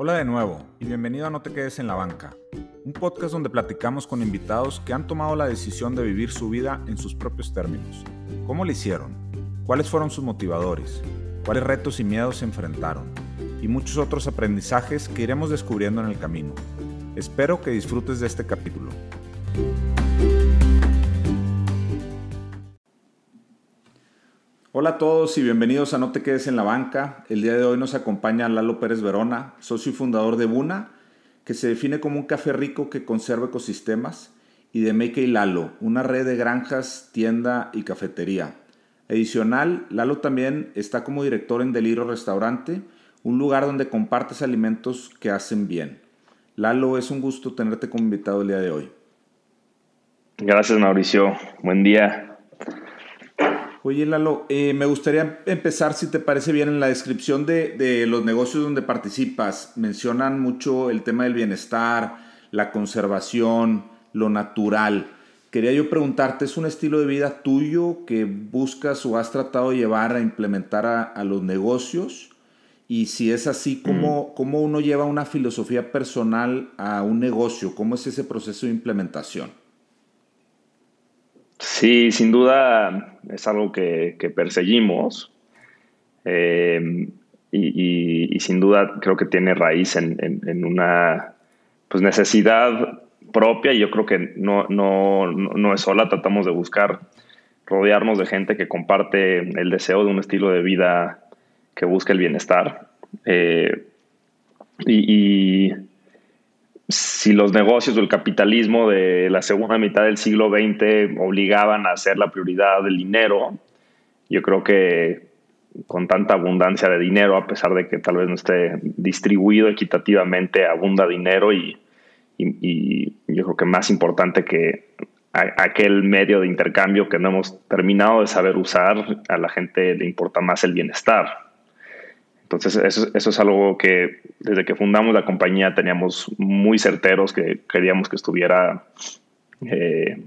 Hola de nuevo y bienvenido a No te quedes en la banca, un podcast donde platicamos con invitados que han tomado la decisión de vivir su vida en sus propios términos. ¿Cómo lo hicieron? ¿Cuáles fueron sus motivadores? ¿Cuáles retos y miedos se enfrentaron? Y muchos otros aprendizajes que iremos descubriendo en el camino. Espero que disfrutes de este capítulo. Hola a todos y bienvenidos a No te quedes en la banca. El día de hoy nos acompaña Lalo Pérez Verona, socio y fundador de Buna, que se define como un café rico que conserva ecosistemas, y de Make Lalo, una red de granjas, tienda y cafetería. Adicional, Lalo también está como director en Deliro Restaurante, un lugar donde compartes alimentos que hacen bien. Lalo, es un gusto tenerte como invitado el día de hoy. Gracias, Mauricio. Buen día. Oye, Lalo, eh, me gustaría empezar, si te parece bien, en la descripción de, los negocios donde participas. Mencionan mucho el tema del bienestar, la conservación, lo natural. Quería yo preguntarte, ¿es un estilo de vida tuyo que buscas o has tratado de llevar a implementar a, los negocios? Y si es así, ¿cómo, ¿cómo uno lleva una filosofía personal a un negocio? ¿Cómo es ese proceso de implementación? Sí, sin duda es algo que, perseguimos eh, y, sin duda creo que tiene raíz en, una pues, necesidad propia y yo creo que no, no, es sola, tratamos de buscar rodearnos de gente que comparte el deseo de un estilo de vida que busca el bienestar. Eh, y, si los negocios o el capitalismo de la segunda mitad del siglo XX obligaban a hacer la prioridad del dinero, yo creo que con tanta abundancia de dinero, a pesar de que tal vez no esté distribuido equitativamente, abunda dinero y, yo creo que más importante que aquel medio de intercambio que no hemos terminado de saber usar, a la gente le importa más el bienestar. Entonces, eso, es algo que desde que fundamos la compañía teníamos muy certeros que queríamos que estuviera eh,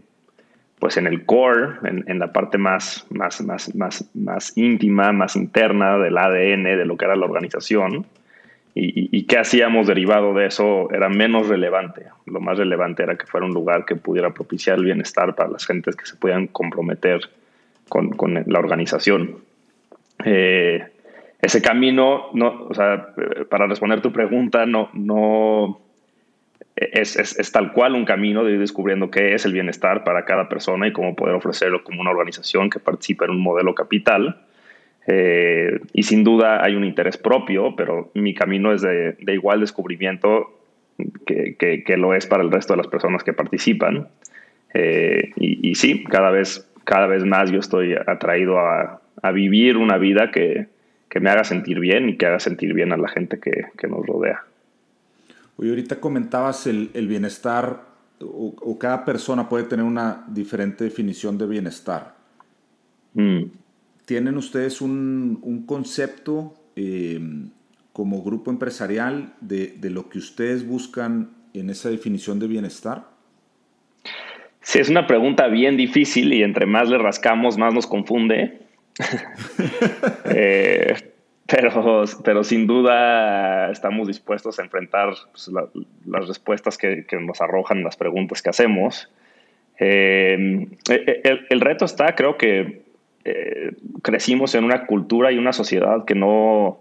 pues en el core, en, la parte más, más, más, más, más íntima, más interna del ADN de lo que era la organización. Y, y, qué hacíamos derivado de eso era menos relevante. Lo más relevante era que fuera un lugar que pudiera propiciar el bienestar para las gentes que se pudieran comprometer con, con la organización. Eh, ese camino, no, o sea, para responder tu pregunta, no, no es, es, tal cual un camino de ir descubriendo qué es el bienestar para cada persona y cómo poder ofrecerlo como una organización que participa en un modelo capital. Eh, y sin duda hay un interés propio, pero mi camino es de, de igual descubrimiento que, que, lo es para el resto de las personas que participan. Eh, y, y, sí, cada vez, cada vez más yo estoy atraído a, a vivir una vida que, que me haga sentir bien y que haga sentir bien a la gente que, nos rodea. Oye, ahorita comentabas el, bienestar, o, cada persona puede tener una diferente definición de bienestar. Mm. ¿Tienen ustedes un, concepto em, como grupo empresarial de, de lo que ustedes buscan en esa definición de bienestar? Sí, es una pregunta bien difícil y entre más le rascamos, más nos confunde. Eh, pero, pero sin duda estamos dispuestos a enfrentar pues, las respuestas que, nos arrojan las preguntas que hacemos. Eh, el, reto está, creo que eh, crecimos en una cultura y una sociedad que no,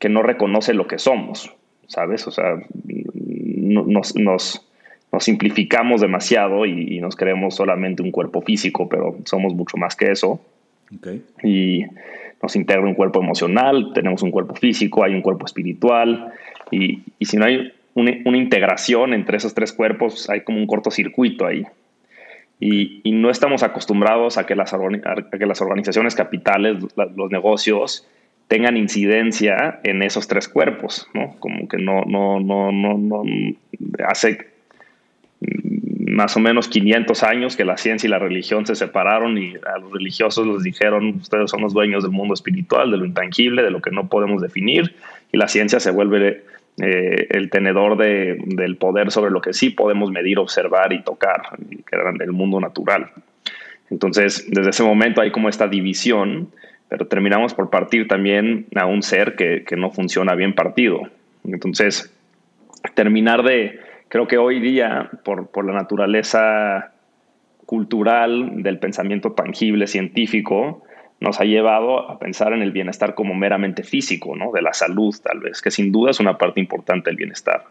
que no reconoce lo que somos, ¿sabes? O sea, nos, nos, nos simplificamos demasiado y, y, nos creemos solamente un cuerpo físico, pero somos mucho más que eso. Y nos integra un cuerpo emocional, tenemos un cuerpo físico, hay un cuerpo espiritual, y, y si no hay una, una, integración entre esos tres cuerpos, hay como un cortocircuito ahí. Y, y no estamos acostumbrados a que las, a que las organizaciones capitales, los negocios, tengan incidencia en esos tres cuerpos, ¿no? Como que no, no, no, no, no hace más o menos 500 años que la ciencia y la religión se separaron y a los religiosos les dijeron, ustedes son los dueños del mundo espiritual, de lo intangible, de lo que no podemos definir, y la ciencia se vuelve eh, el tenedor de, del poder sobre lo que sí podemos medir, observar y tocar, que era el mundo natural. Entonces, desde ese momento hay como esta división, pero terminamos por partir también a un ser que, que no funciona bien partido. Entonces, terminar de, creo que hoy día, por, por la naturaleza cultural del pensamiento tangible científico, nos ha llevado a pensar en el bienestar como meramente físico, ¿no? De la salud, tal vez, que sin duda es una parte importante del bienestar.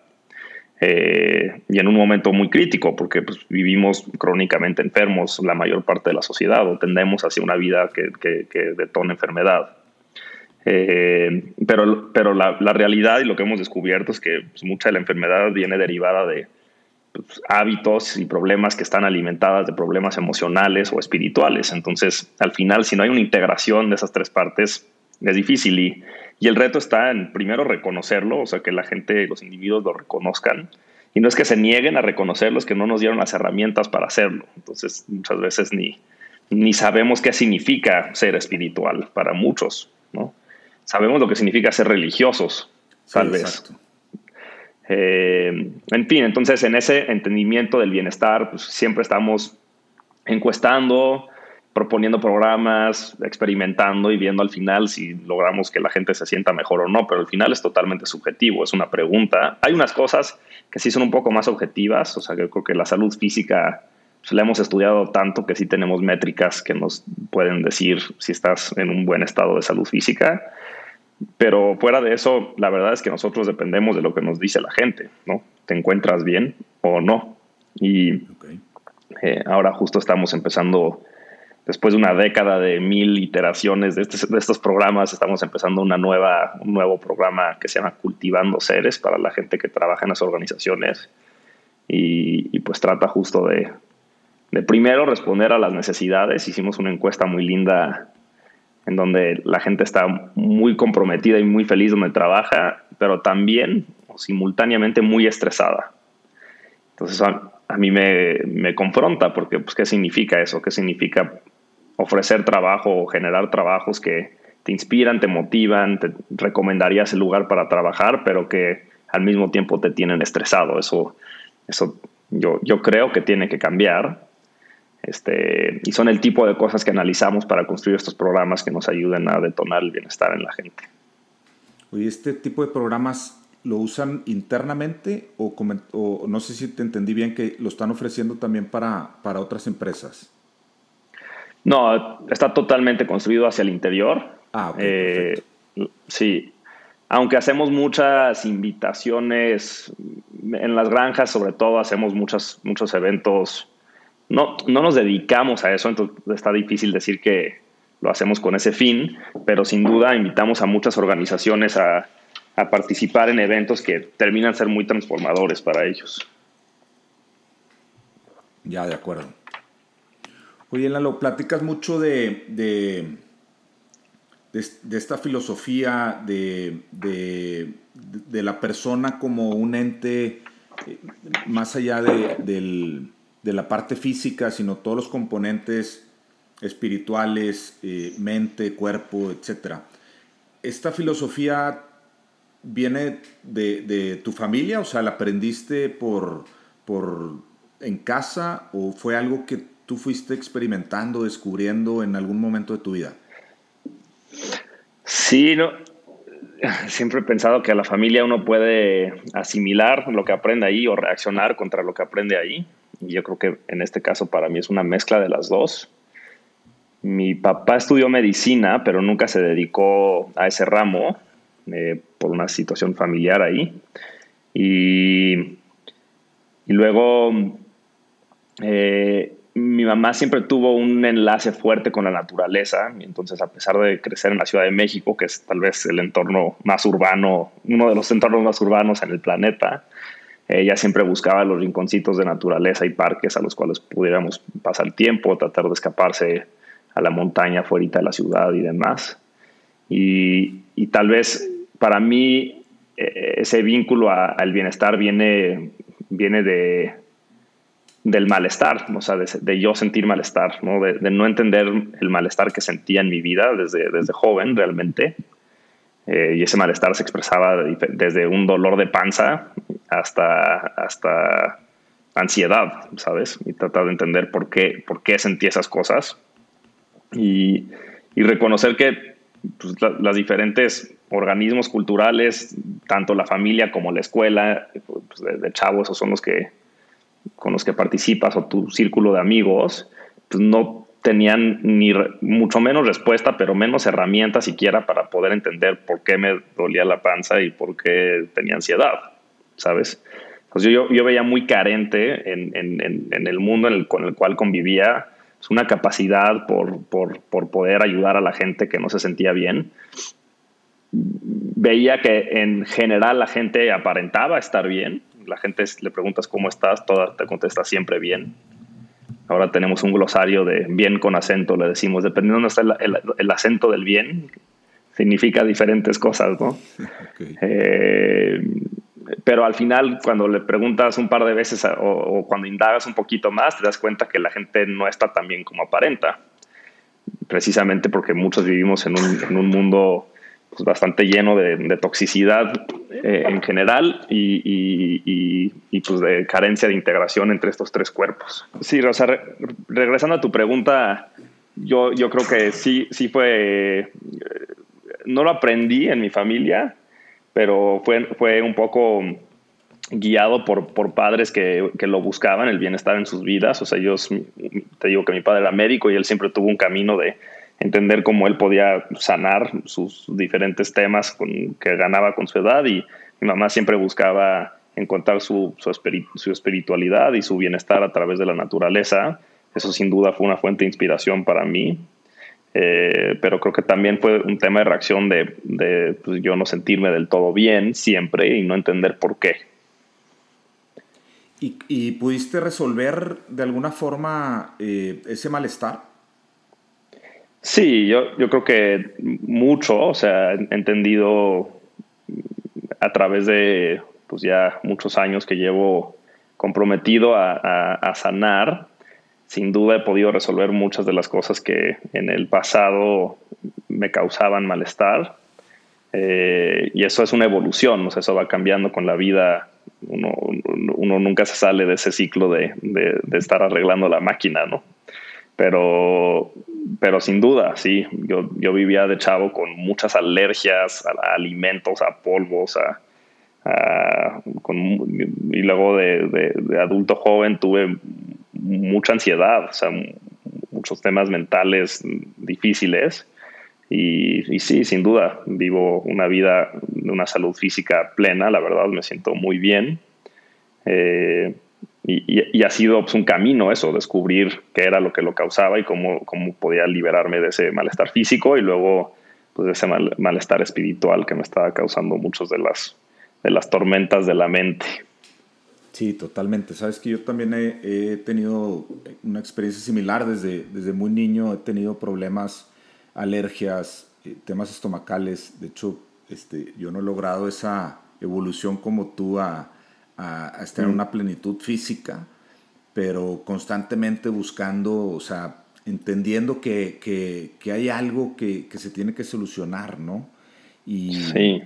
Eh, y en un momento muy crítico, porque pues, vivimos crónicamente enfermos la mayor parte de la sociedad o tendemos hacia una vida que, que, detona enfermedad. Eh, pero pero la, realidad y lo que hemos descubierto es que pues, mucha de la enfermedad viene derivada de pues, hábitos y problemas que están alimentadas de problemas emocionales o espirituales. Entonces, al final, si no hay una integración de esas tres partes, es difícil. Y, y el reto está en primero reconocerlo, o sea, que la gente, los individuos lo reconozcan. Y no es que se nieguen a reconocerlo, es que no nos dieron las herramientas para hacerlo. Entonces, muchas veces ni, ni sabemos qué significa ser espiritual para muchos, ¿no? Sabemos lo que significa ser religiosos, tal vez. Eh, en fin, entonces en ese entendimiento del bienestar, pues siempre estamos encuestando, proponiendo programas, experimentando y viendo al final si logramos que la gente se sienta mejor o no, pero al final es totalmente subjetivo, es una pregunta. Hay unas cosas que sí son un poco más objetivas, o sea, yo creo que la salud física pues, la hemos estudiado tanto que sí tenemos métricas que nos pueden decir si estás en un buen estado de salud física. Pero fuera de eso, la verdad es que nosotros dependemos de lo que nos dice la gente, ¿no? ¿Te encuentras bien o no? Y eh, ahora justo estamos empezando, después de una década de mil iteraciones de, de, estos programas, estamos empezando una nueva, un nuevo programa que se llama Cultivando Seres para la gente que trabaja en las organizaciones. Y, y pues trata justo de, de primero responder a las necesidades. Hicimos una encuesta muy linda en donde la gente está muy comprometida y muy feliz donde trabaja, pero también simultáneamente muy estresada. Entonces a, mí me, me, confronta porque pues, ¿qué significa eso? ¿Qué significa ofrecer trabajo o generar trabajos que te inspiran, te motivan, te recomendarías el lugar para trabajar, pero que al mismo tiempo te tienen estresado? Eso, eso yo, yo creo que tiene que cambiar este, y son el tipo de cosas que analizamos para construir estos programas que nos ayuden a detonar el bienestar en la gente. Oye, ¿este tipo de programas lo usan internamente o, no sé si te entendí bien que lo están ofreciendo también para, para otras empresas? No, está totalmente construido hacia el interior. Ah, ok. Eh, sí, aunque hacemos muchas invitaciones en las granjas, sobre todo hacemos muchos, muchos eventos no, no nos dedicamos a eso, entonces está difícil decir que lo hacemos con ese fin, pero sin duda invitamos a muchas organizaciones a, participar en eventos que terminan ser muy transformadores para ellos. Ya, de acuerdo. Oye, Lalo, platicas mucho de, de, esta filosofía de, de, la persona como un ente eh, más allá del, de la parte física, sino todos los componentes espirituales, eh, mente, cuerpo, etc. ¿Esta filosofía viene de, tu familia? O sea, ¿la aprendiste por, por en casa o fue algo que tú fuiste experimentando, descubriendo en algún momento de tu vida? Sí, no, siempre he pensado que a la familia uno puede asimilar lo que aprende ahí o reaccionar contra lo que aprende ahí. Yo creo que en este caso para mí es una mezcla de las dos. Mi papá estudió medicina, pero nunca se dedicó a ese ramo eh, por una situación familiar ahí. Y, y luego eh, mi mamá siempre tuvo un enlace fuerte con la naturaleza, entonces a pesar de crecer en la Ciudad de México, que es tal vez el entorno más urbano, uno de los entornos más urbanos en el planeta, ella siempre buscaba los rinconcitos de naturaleza y parques a los cuales pudiéramos pasar tiempo, tratar de escaparse a la montaña fuera de la ciudad y demás. Y, y tal vez para mí eh, ese vínculo al bienestar viene, viene de, del malestar, o sea, de, yo sentir malestar, ¿no? De, de, no entender el malestar que sentía en mi vida desde, desde joven realmente. Eh, y ese malestar se expresaba desde un dolor de panza hasta, hasta ansiedad, ¿sabes? Y tratar de entender por qué, por qué sentí esas cosas. Y, reconocer que pues, los diferentes organismos culturales, tanto la familia como la escuela, pues, de, chavos o son los que con los que participas o tu círculo de amigos, pues no tenían ni mucho menos respuesta, pero menos herramientas siquiera para poder entender por qué me dolía la panza y por qué tenía ansiedad, ¿sabes? Pues yo, yo veía muy carente en, en, en, el mundo en el, con el cual convivía una capacidad por, por, por, poder ayudar a la gente que no se sentía bien. Veía que en general la gente aparentaba estar bien. La gente le preguntas cómo estás, toda te contesta siempre bien Ahora tenemos un glosario de bien con acento, le decimos, dependiendo de dónde está el, acento del bien, significa diferentes cosas, ¿no? Eh, pero al final, cuando le preguntas un par de veces o, cuando indagas un poquito más, te das cuenta que la gente no está tan bien como aparenta. Precisamente porque muchos vivimos en un, en un mundo pues, bastante lleno de, toxicidad eh, en general y, pues de carencia de integración entre estos tres cuerpos. Sí, Rosa, regresando a tu pregunta, yo, yo creo que sí, sí fue, eh, no lo aprendí en mi familia, pero fue, fue un poco guiado por, por padres que, que, lo buscaban, el bienestar en sus vidas. O sea, yo te digo que mi padre era médico y él siempre tuvo un camino de entender cómo él podía sanar sus diferentes temas con, que ganaba con su edad y mi mamá siempre buscaba encontrar su, su, espiritualidad y su bienestar a través de la naturaleza. Eso sin duda fue una fuente de inspiración para mí. Eh, pero creo que también fue un tema de reacción de, de pues, yo no sentirme del todo bien siempre y no entender por qué. ¿Y, y pudiste resolver de alguna forma eh, ese malestar? Sí, yo, yo creo que mucho, o sea, he entendido a través de pues ya muchos años que llevo comprometido a, sanar, sin duda he podido resolver muchas de las cosas que en el pasado me causaban malestar. Eh, y eso es una evolución, o sea, eso va cambiando con la vida. Uno, uno nunca se sale de ese ciclo de, de, de estar arreglando la máquina, ¿no? Pero, pero sin duda, sí, yo, yo vivía de chavo con muchas alergias a, alimentos, a polvos, a, y luego de, adulto joven tuve mucha ansiedad, o sea, muchos temas mentales difíciles. Y, sí, sin duda, vivo una vida una salud física plena, la verdad, me siento muy bien. Eh, y, ha sido pues, un camino eso, descubrir qué era lo que lo causaba y cómo, cómo podía liberarme de ese malestar físico y luego pues, de ese malestar espiritual que me estaba causando muchas de las, de las tormentas de la mente. Sí, totalmente. Sabes que yo también he, tenido una experiencia similar desde, desde muy niño. He tenido problemas, alergias, eh, temas estomacales. De hecho, este, yo no he logrado esa evolución como tú a, a, estar en mm. una plenitud física, pero constantemente buscando, o sea, entendiendo que, que, hay algo que, que, se tiene que solucionar, ¿no? Y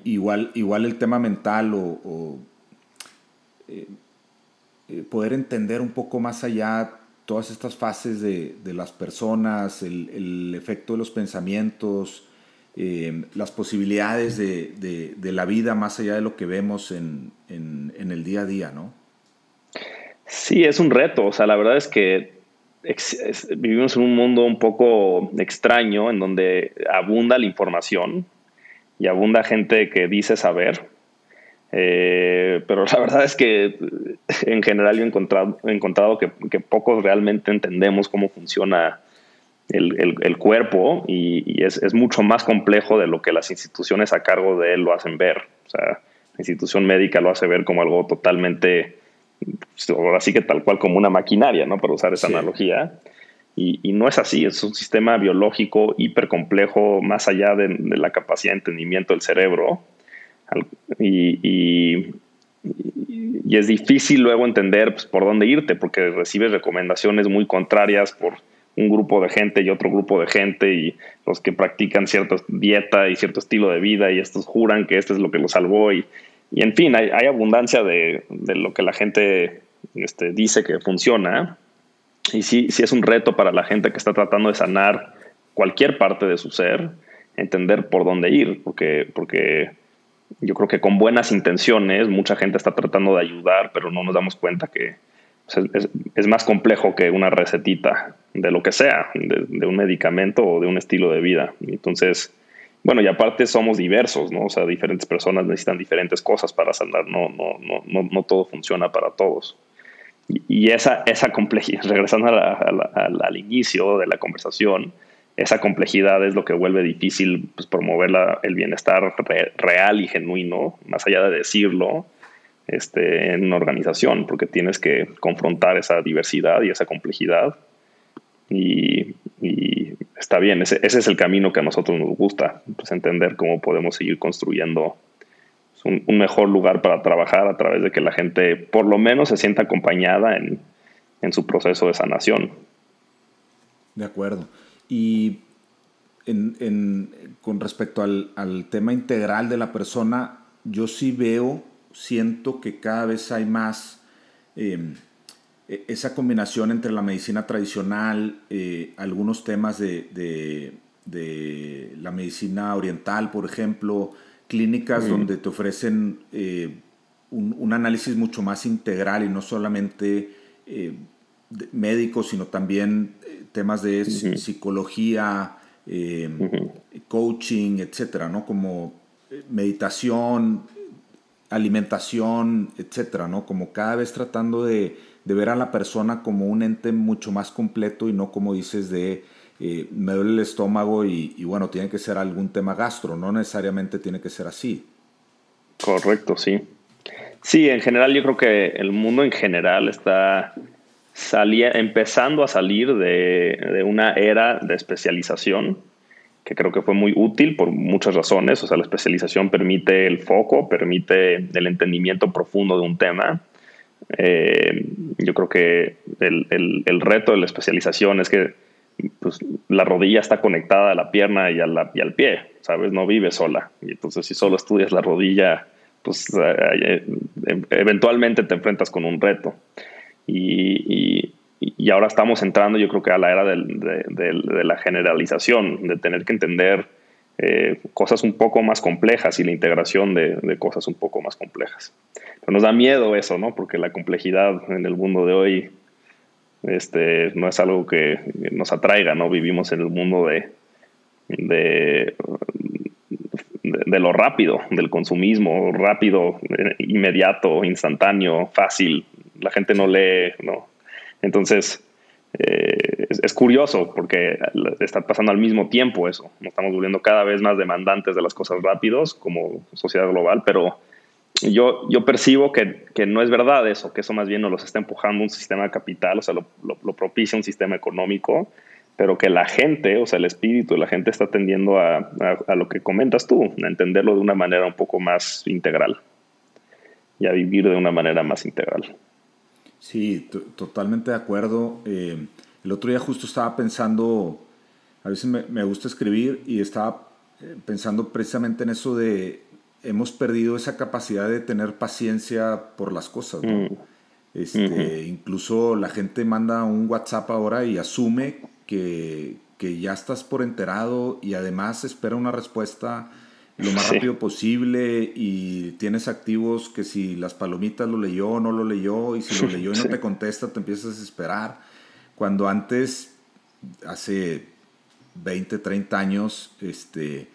igual, igual el tema mental o, eh, eh, poder entender un poco más allá todas estas fases de, de las personas, el, el, efecto de los pensamientos, eh, las posibilidades de, de, la vida más allá de lo que vemos en, en, el día a día, ¿no? Sí, es un reto. O sea, la verdad es que vivimos en un mundo un poco extraño en donde abunda la información y abunda gente que dice saber. Eh, pero la verdad es que en general yo he encontrado, encontrado que, que pocos realmente entendemos cómo funciona el, cuerpo y, es, mucho más complejo de lo que las instituciones a cargo de él lo hacen ver. O sea, la institución médica lo hace ver como algo totalmente, ahora sí que tal cual como una maquinaria, ¿no? Para usar esa analogía. Y, no es así, es un sistema biológico hiper complejo, más allá de, la capacidad de entendimiento del cerebro. Y, y, es difícil luego entender pues, por dónde irte, porque recibes recomendaciones muy contrarias por un grupo de gente y otro grupo de gente y los que practican cierta dieta y cierto estilo de vida y estos juran que esto es lo que los salvó y, y en fin, hay, abundancia de, lo que la gente este, dice que funciona. Y sí, sí es un reto para la gente que está tratando de sanar cualquier parte de su ser, entender por dónde ir, porque, porque yo creo que con buenas intenciones mucha gente está tratando de ayudar, pero no nos damos cuenta que es, más complejo que una recetita de lo que sea, de, un medicamento o de un estilo de vida. Entonces, bueno, y aparte somos diversos, ¿no? O sea, diferentes personas necesitan diferentes cosas para sanar, no, no, no, no, todo funciona para todos. Y, esa, esa complejidad, regresando al inicio de la conversación, esa complejidad es lo que vuelve difícil pues, promover el bienestar real y genuino, más allá de decirlo, este, en una organización, porque tienes que confrontar esa diversidad y esa complejidad. Y, está bien, ese, es el camino que a nosotros nos gusta, pues entender cómo podemos seguir construyendo un, mejor lugar para trabajar a través de que la gente por lo menos se sienta acompañada en, su proceso de sanación. De acuerdo. Y con respecto al, al tema integral de la persona, yo sí veo siento que cada vez hay más em, esa combinación entre la medicina tradicional, eh, algunos temas de, la medicina oriental, por ejemplo, clínicas donde te ofrecen eh, un, análisis mucho más integral y no solamente eh, médico, sino también temas de psicología, coaching, etcétera, ¿no? Como meditación, alimentación, etcétera, ¿no? Como cada vez tratando de, ver a la persona como un ente mucho más completo y no como dices de eh, me duele el estómago y, bueno, tiene que ser algún tema gastro, no necesariamente tiene que ser así. Correcto, sí. Sí, en general yo creo que el mundo en general está salía, empezando a salir de, de una era de especialización que creo que fue muy útil por muchas razones. O sea, la especialización permite el foco, permite el entendimiento profundo de un tema. Eh, yo creo que el, reto de la especialización es que pues, la rodilla está conectada a la pierna y, y al pie, ¿sabes? No vive sola. Y entonces si solo estudias la rodilla, pues eh, eh, eventualmente te enfrentas con un reto. y, y ahora estamos entrando, yo creo que a la era de, la generalización, de tener que entender eh, cosas un poco más complejas y la integración de, cosas un poco más complejas. Pero nos da miedo eso, ¿no? Porque la complejidad en el mundo de hoy este, no es algo que nos atraiga, ¿no? Vivimos en el mundo de, de, de lo rápido, del consumismo, rápido, inmediato, instantáneo, fácil. La gente no lee, ¿no? Entonces, eh, es, curioso porque está pasando al mismo tiempo eso. Nos estamos volviendo cada vez más demandantes de las cosas rápidos como sociedad global, pero yo, yo percibo que, que no es verdad eso, que eso más bien nos los está empujando un sistema de capital, o sea, lo, lo, propicia un sistema económico, pero que la gente, o sea, el espíritu de la gente está tendiendo a, a, a lo que comentas tú, a entenderlo de una manera un poco más integral y a vivir de una manera más integral. Sí, totalmente de acuerdo. Eh, el otro día justo estaba pensando, a veces me, gusta escribir y estaba eh, pensando precisamente en eso de hemos perdido esa capacidad de tener paciencia por las cosas. Mm. Este, Incluso la gente manda un WhatsApp ahora y asume que, que ya estás por enterado y además espera una respuesta lo más rápido posible y tienes activos que si las palomitas lo leyó o no lo leyó y si lo leyó y no te contesta te empiezas a desesperar. Cuando antes, hace 20, 30 años, este,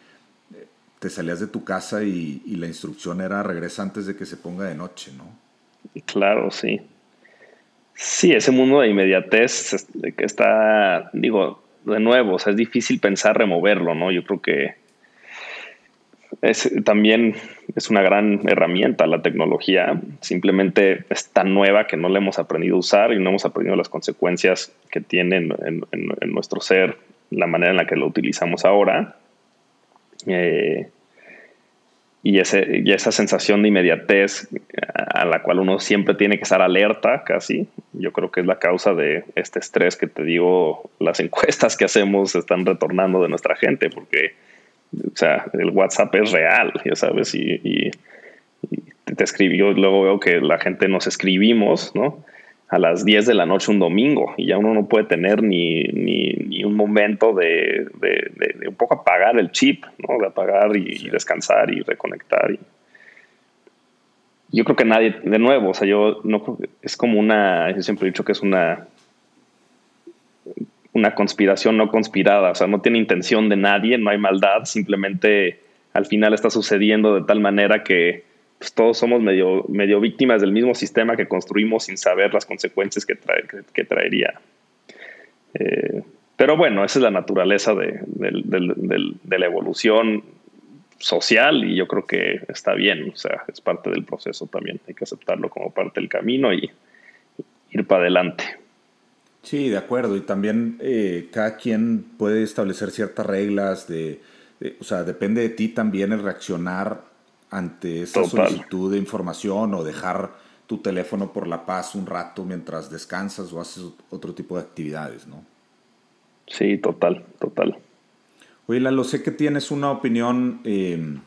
te salías de tu casa y, la instrucción era regresa antes de que se ponga de noche, ¿no? Claro, sí. Sí, ese mundo de inmediatez que está, digo, de nuevo, o sea, es difícil pensar removerlo, ¿no? Yo creo que es, también es una gran herramienta la tecnología. Simplemente es tan nueva que no la hemos aprendido a usar y no hemos aprendido las consecuencias que tiene en, nuestro ser, la manera en la que lo utilizamos ahora. Eh, y, y esa sensación de inmediatez a la cual uno siempre tiene que estar alerta casi, yo creo que es la causa de este estrés que te digo, las encuestas que hacemos están retornando de nuestra gente, porque o sea, el WhatsApp es real, ya sabes, y, te escribió, luego veo que la gente nos escribimos, ¿no? A las 10 de la noche un domingo y ya uno no puede tener ni, ni, un momento de, de, un poco apagar el chip, ¿no? De apagar y, descansar y reconectar. Y yo creo que nadie, de nuevo, o sea, yo no creo es como una, yo siempre he dicho que es una, una conspiración no conspirada, o sea, no tiene intención de nadie, no hay maldad, simplemente al final está sucediendo de tal manera que pues, todos somos medio, víctimas del mismo sistema que construimos sin saber las consecuencias que, que, traería. Eh, pero bueno, esa es la naturaleza de, la evolución social y yo creo que está bien, o sea, es parte del proceso también, hay que aceptarlo como parte del camino y ir para adelante. Sí, de acuerdo, y también eh, cada quien puede establecer ciertas reglas de, o sea, depende de ti también el reaccionar ante esa solicitud de información o dejar tu teléfono por la paz un rato mientras descansas o haces otro tipo de actividades, ¿no? Sí, total, total. Oye, Lalo, sé que tienes una opinión em,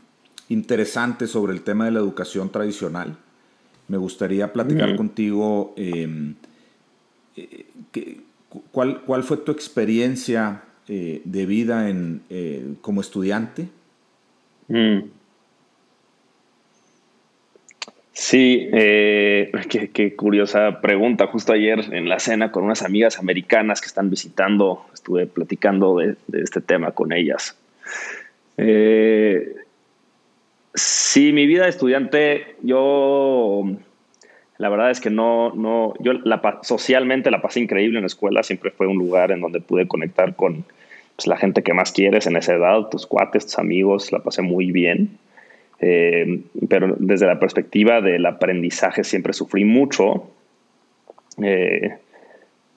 interesante sobre el tema de la educación tradicional. Me gustaría platicar contigo em, eh, cuál, cuál, fue tu experiencia eh, de vida en, eh, como estudiante. Mm. Sí, qué, curiosa pregunta. Justo ayer en la cena con unas amigas americanas que están visitando, estuve platicando de, este tema con ellas. sí, mi vida de estudiante, yo la verdad es que no, no, yo socialmente la pasé increíble en la escuela, siempre fue un lugar en donde pude conectar con pues, la gente que más quieres en esa edad, tus cuates, tus amigos, la pasé muy bien. Eh, pero desde la perspectiva del aprendizaje siempre sufrí mucho. Eh,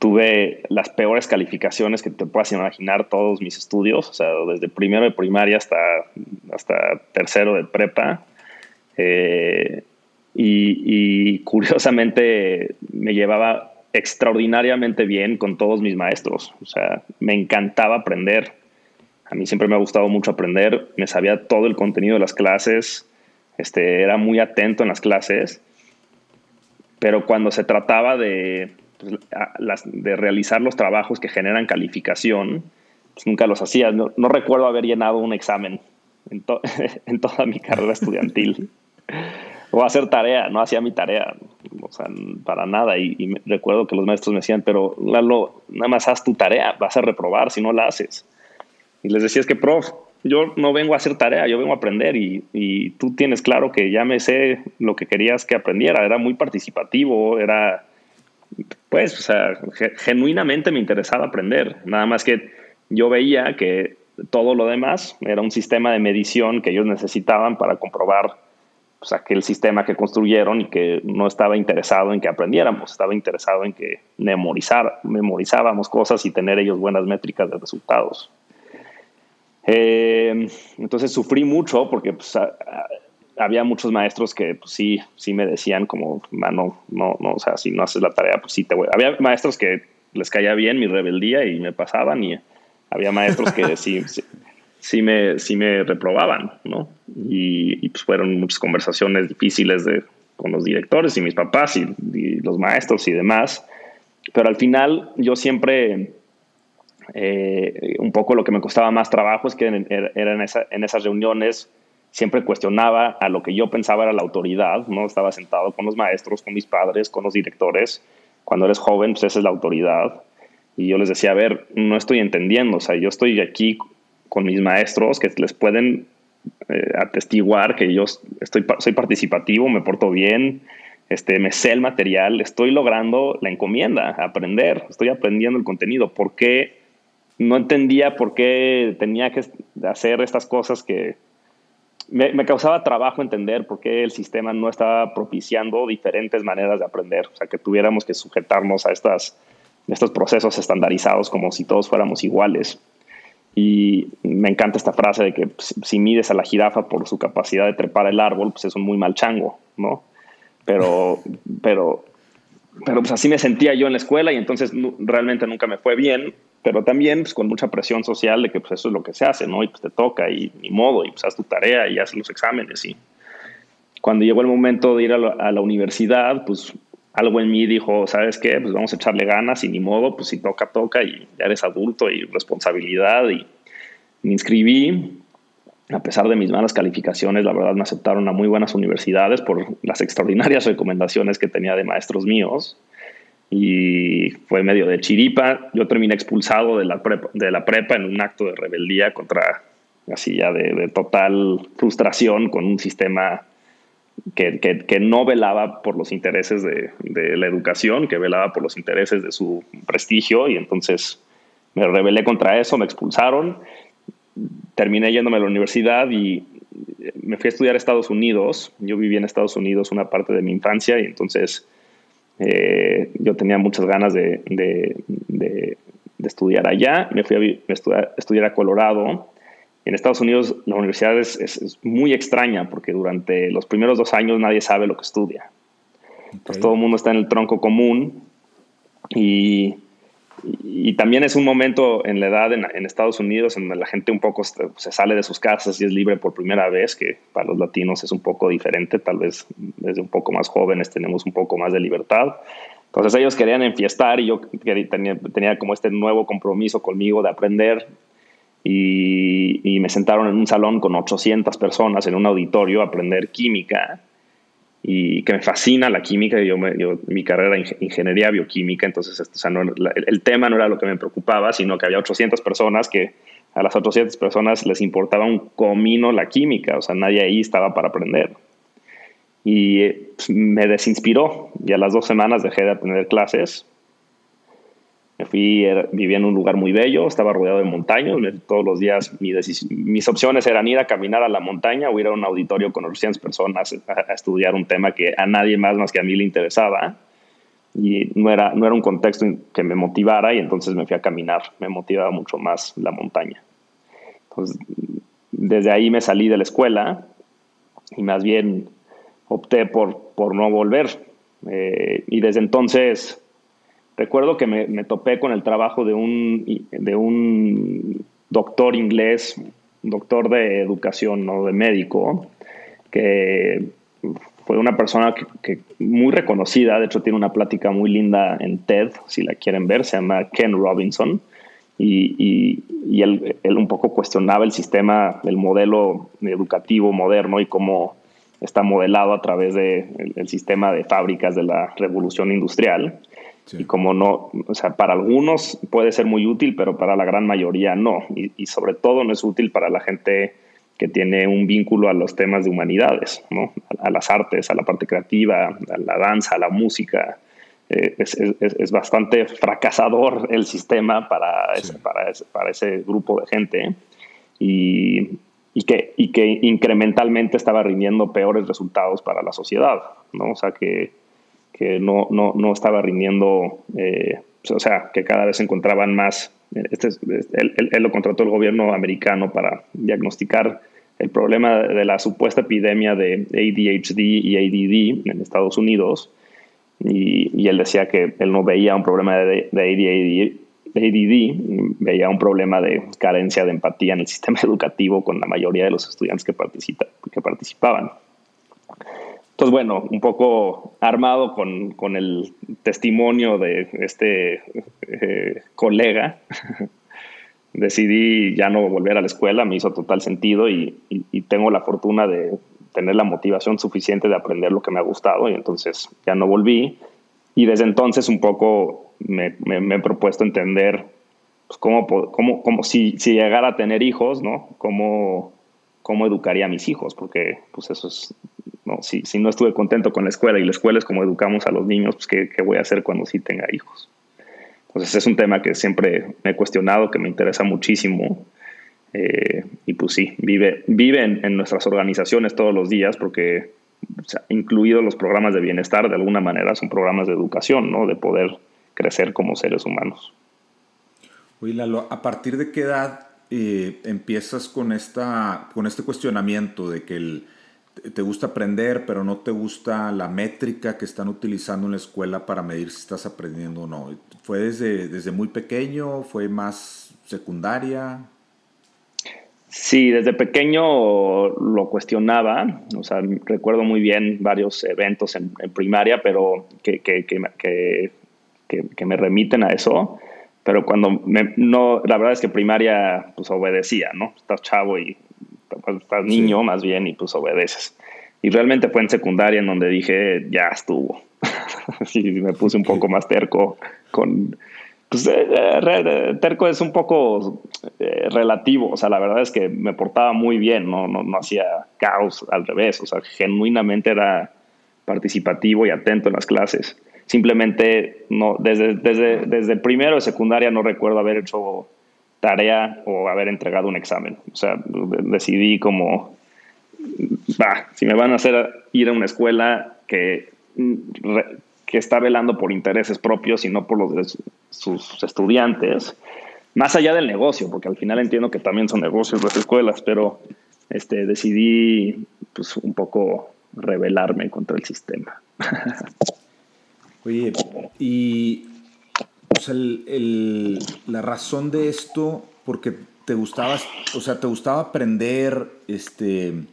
tuve las peores calificaciones que te puedas imaginar todos mis estudios, o sea, desde primero de primaria hasta, hasta tercero de prepa. Eh, y, curiosamente me llevaba extraordinariamente bien con todos mis maestros. O sea, me encantaba aprender. A mí siempre me ha gustado mucho aprender. Me sabía todo el contenido de las clases. Este, era muy atento en las clases. Pero cuando se trataba de, pues, de realizar los trabajos que generan calificación, pues nunca los hacía. No, recuerdo haber llenado un examen en, en toda mi carrera estudiantil o hacer tarea, no hacía mi tarea, o sea, para nada. Y, recuerdo que los maestros me decían, pero Lalo, nada más haz tu tarea, vas a reprobar si no la haces. Y les decía, es que, prof, yo no vengo a hacer tarea, yo vengo a aprender y, y tú tienes claro que ya me sé lo que querías que aprendiera, era muy participativo, era, pues, o sea, genuinamente me interesaba aprender, nada más que yo veía que todo lo demás era un sistema de medición que ellos necesitaban para comprobar pues, aquel sistema que construyeron y que no estaba interesado en que aprendiéramos, estaba interesado en que memorizar, memorizábamos cosas y tener ellos buenas métricas de resultados. Eh, entonces sufrí mucho porque pues, había muchos maestros que pues, sí, sí me decían como, no, no, no, o sea, si no haces la tarea, pues sí te voy. Había maestros que les caía bien mi rebeldía y me pasaban y había maestros que sí, sí me, sí me reprobaban, ¿no? Y, pues fueron muchas conversaciones difíciles de, con los directores y mis papás y, los maestros y demás. Pero al final yo siempre, eh, un poco lo que me costaba más trabajo es que era en, en esas reuniones siempre cuestionaba a lo que yo pensaba era la autoridad, ¿no? Estaba sentado con los maestros, con mis padres, con los directores. Cuando eres joven, pues esa es la autoridad. Y yo les decía, a ver, no estoy entendiendo, o sea, yo estoy aquí con mis maestros que les pueden eh, atestiguar que yo estoy, soy participativo, me porto bien, este, me sé el material, estoy logrando la encomienda, aprender, estoy aprendiendo el contenido. ¿Por qué no entendía por qué tenía que hacer estas cosas que me, me, causaba trabajo entender por qué el sistema no estaba propiciando diferentes maneras de aprender? O sea, que tuviéramos que sujetarnos a estas, estos procesos estandarizados como si todos fuéramos iguales. Y me encanta esta frase de que pues, si mides a la jirafa por su capacidad de trepar el árbol, pues es un muy mal chango, ¿no? Pero, pero, pero pues así me sentía yo en la escuela y entonces realmente nunca me fue bien, pero también pues, con mucha presión social de que pues eso es lo que se hace, ¿no? Y pues te toca y ni modo, y pues haz tu tarea y haz los exámenes. Y cuando llegó el momento de ir a la, a la universidad, pues algo en mí dijo, ¿sabes qué? Pues vamos a echarle ganas y ni modo, pues si toca, toca y ya eres adulto y responsabilidad y me inscribí a pesar de mis malas calificaciones, la verdad me aceptaron a muy buenas universidades por las extraordinarias recomendaciones que tenía de maestros míos. Y fue medio de chiripa. Yo terminé expulsado de la prepa, en un acto de rebeldía contra, así ya de, total frustración con un sistema que, no velaba por los intereses de, la educación, que velaba por los intereses de su prestigio. Y entonces me rebelé contra eso, me expulsaron terminé yéndome a la universidad y me fui a estudiar a Estados Unidos. Yo viví en Estados Unidos una parte de mi infancia y entonces eh, yo tenía muchas ganas de, estudiar allá. Me fui a, estudiar, a Colorado. En Estados Unidos la universidad es, es, muy extraña porque durante los primeros dos años nadie sabe lo que estudia. Entonces todo el mundo está en el tronco común y y, también es un momento en la edad en, Estados Unidos en donde la gente un poco se, sale de sus casas y es libre por primera vez, que para los latinos es un poco diferente, tal vez desde un poco más jóvenes tenemos un poco más de libertad. Entonces ellos querían enfiestar y yo tenía, tenía como este nuevo compromiso conmigo de aprender y, y, me sentaron en un salón con 800 personas en un auditorio a aprender química y que me fascina la química. Yo, yo mi carrera es ingeniería bioquímica, entonces el, tema no era lo que me preocupaba, sino que había 800 personas que a las 800 personas les importaba un comino la química, o sea, nadie ahí estaba para aprender. Y pues, me desinspiró y a las dos semanas dejé de aprender clases me fui, vivía en un lugar muy bello, estaba rodeado de montañas. Todos los días mis opciones eran ir a caminar a la montaña o ir a un auditorio con 800 personas a, estudiar un tema que a nadie más más que a mí le interesaba. Y no era, no era un contexto que me motivara y entonces me fui a caminar. Me motivaba mucho más la montaña. Entonces, desde ahí me salí de la escuela y más bien opté por, por no volver. Eh, y desde entonces Recuerdo que me, topé con el trabajo de un, de un doctor inglés, doctor de educación, no de médico, que fue una persona que, muy reconocida, de hecho tiene una plática muy linda en TED, si la quieren ver, se llama Ken Robinson, y, y, él, él, un poco cuestionaba el sistema, el modelo educativo moderno y cómo está modelado a través del de el sistema de fábricas de la revolución industrial. Y como no, o sea, para algunos puede ser muy útil, pero para la gran mayoría no. Y, sobre todo no es útil para la gente que tiene un vínculo a los temas de humanidades, ¿no? a, las artes, a la parte creativa, a la danza, a la música. Eh, es, es, bastante fracasador el sistema para, ese, para, ese, para ese grupo de gente y, y, que, y que incrementalmente estaba rindiendo peores resultados para la sociedad. ¿no? O sea que que no, no, no estaba rindiendo, eh, o sea, que cada vez encontraban más. Este, él, él, lo contrató el gobierno americano para diagnosticar el problema de la supuesta epidemia de ADHD y ADD en Estados Unidos. Y, él decía que él no veía un problema de, de ADD, ADD, veía un problema de carencia de empatía en el sistema educativo con la mayoría de los estudiantes que, participa, que participaban. Entonces, bueno, un poco armado con, con el testimonio de este eh, colega, decidí ya no volver a la escuela, me hizo total sentido y, y, tengo la fortuna de tener la motivación suficiente de aprender lo que me ha gustado y entonces ya no volví. Y desde entonces un poco me, me, he propuesto entender pues, cómo, cómo, cómo si, si, llegara a tener hijos, ¿no? Cómo, cómo educaría a mis hijos, porque pues eso es ¿no? Si, si, no estuve contento con la escuela y la escuela es como educamos a los niños, pues ¿qué, qué voy a hacer cuando sí tenga hijos? Entonces es un tema que siempre me he cuestionado, que me interesa muchísimo. Eh, y pues sí, vive, vive en, nuestras organizaciones todos los días porque, incluidos los programas de bienestar, de alguna manera son programas de educación, ¿no? De poder crecer como seres humanos. Oye, Lalo, ¿a partir de qué edad eh, empiezas con, esta, con este cuestionamiento de que el, te gusta aprender, pero no te gusta la métrica que están utilizando en la escuela para medir si estás aprendiendo o no. ¿Fue desde, desde muy pequeño? ¿Fue más secundaria? Sí, desde pequeño lo cuestionaba. O sea, recuerdo muy bien varios eventos en, primaria, pero que, que, que, que, me remiten a eso. Pero cuando no, la verdad es que primaria pues obedecía, ¿no? Estás chavo y estás niño más bien y pues obedeces. Y realmente fue en secundaria en donde dije, ya estuvo. y me puse un poco más terco con... Pues eh, eh, terco es un poco eh, relativo, o sea, la verdad es que me portaba muy bien, no, no, no hacía caos al revés, o sea, genuinamente era participativo y atento en las clases. Simplemente no, desde, desde, desde primero de secundaria no recuerdo haber hecho tarea o haber entregado un examen. O sea, decidí como, va, si me van a hacer ir a una escuela que, que está velando por intereses propios y no por los de sus estudiantes, más allá del negocio, porque al final entiendo que también son negocios las escuelas, pero este, decidí pues, un poco rebelarme contra el sistema. Oye, y la razón de esto, porque te gustaba, o sea, te gustaba aprender, este,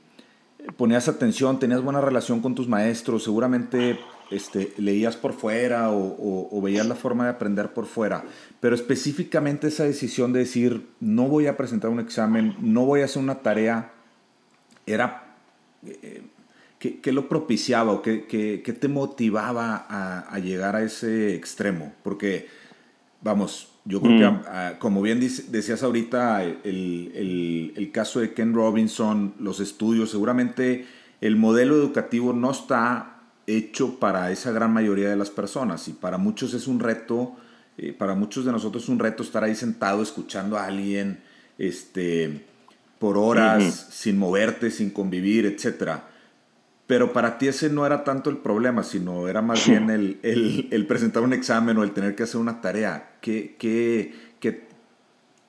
ponías atención, tenías buena relación con tus maestros, seguramente este, leías por fuera o, veías la forma de aprender por fuera, pero específicamente esa decisión de decir, no voy a presentar un examen, no voy a hacer una tarea, era, eh, ¿qué, lo propiciaba o qué, te motivaba a, llegar a ese extremo? Porque, vamos, yo creo que, mm. como bien decías ahorita, el, el caso de Ken Robinson, los estudios, seguramente el modelo educativo no está hecho para esa gran mayoría de las personas y para muchos es un reto, eh, para muchos de nosotros es un reto estar ahí sentado escuchando a alguien este, por horas, sin moverte, sin convivir, etc. Pero para ti ese no era tanto el problema, sino era más bien el, el, presentar un examen o el tener que hacer una tarea. ¿Qué, qué, qué,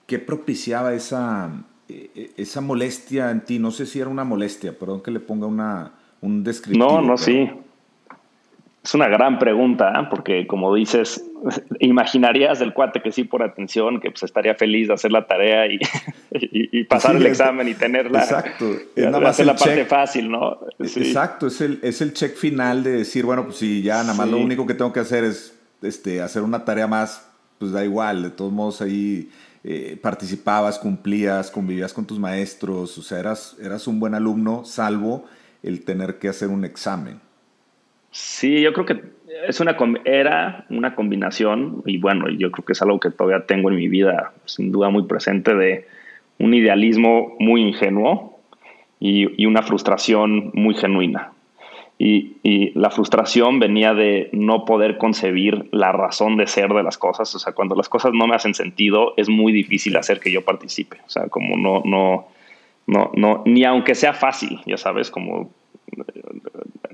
qué propiciaba esa, eh, esa molestia en ti? No sé si era una molestia, perdón que le ponga una, un descriptivo. No, no, sí. Es una gran pregunta, ¿eh? porque como dices, imaginarías del cuate que sí por atención, que pues estaría feliz de hacer la tarea y, y, pasar el examen y tenerla. Exacto. Es nada más la parte fácil, ¿no? Exacto, es el, es el check final de decir, bueno, pues si ya nada más lo único que tengo que hacer es este, hacer una tarea más, pues da igual, de todos modos ahí eh, participabas, cumplías, convivías con tus maestros, o sea, eras, eras un buen alumno, salvo el tener que hacer un examen. Sí, yo creo que es una, era una combinación, y bueno, yo creo que es algo que todavía tengo en mi vida, sin duda muy presente, de un idealismo muy ingenuo y, una frustración muy genuina. Y, y, la frustración venía de no poder concebir la razón de ser de las cosas. O sea, cuando las cosas no me hacen sentido, es muy difícil hacer que yo participe. O sea, como no, no, no, no, ni aunque sea fácil, ya sabes, como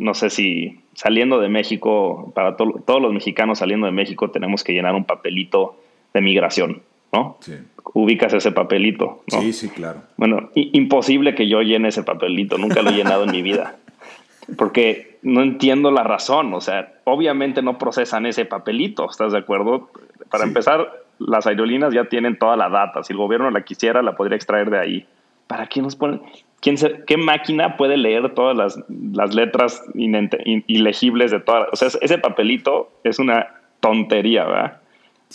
no sé si saliendo de México, para todos los mexicanos saliendo de México tenemos que llenar un papelito de migración, ¿no? Sí. Ubicas ese papelito, ¿no? Sí, sí, claro. Bueno, imposible que yo llene ese papelito, nunca lo he llenado en mi vida, porque no entiendo la razón, o sea, obviamente no procesan ese papelito, ¿estás de acuerdo? Para empezar, las aerolíneas ya tienen toda la data, si el gobierno la quisiera, la podría extraer de ahí. ¿Para qué nos ponen? ¿Qué máquina puede leer todas las, letras ilegibles de todas? O sea, ese papelito es una tontería, ¿verdad?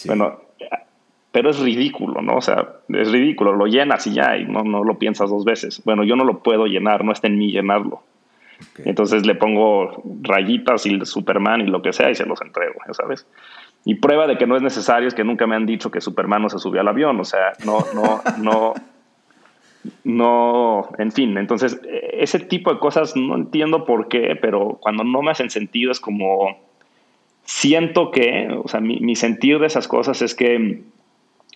Bueno, pero es ridículo, ¿no? O sea, es ridículo, lo llenas y ya, y no, no lo piensas dos veces. Bueno, yo no lo puedo llenar, no está en mí llenarlo. Entonces le pongo rayitas y Superman y lo que sea y se los entrego, sabes. Y prueba de que no es necesario es que nunca me han dicho que Superman no se subió al avión, o sea, no, no, no no, en fin, entonces ese tipo de cosas no entiendo por qué, pero cuando no me hacen sentido es como, siento que, o sea, mi, mi de esas cosas es que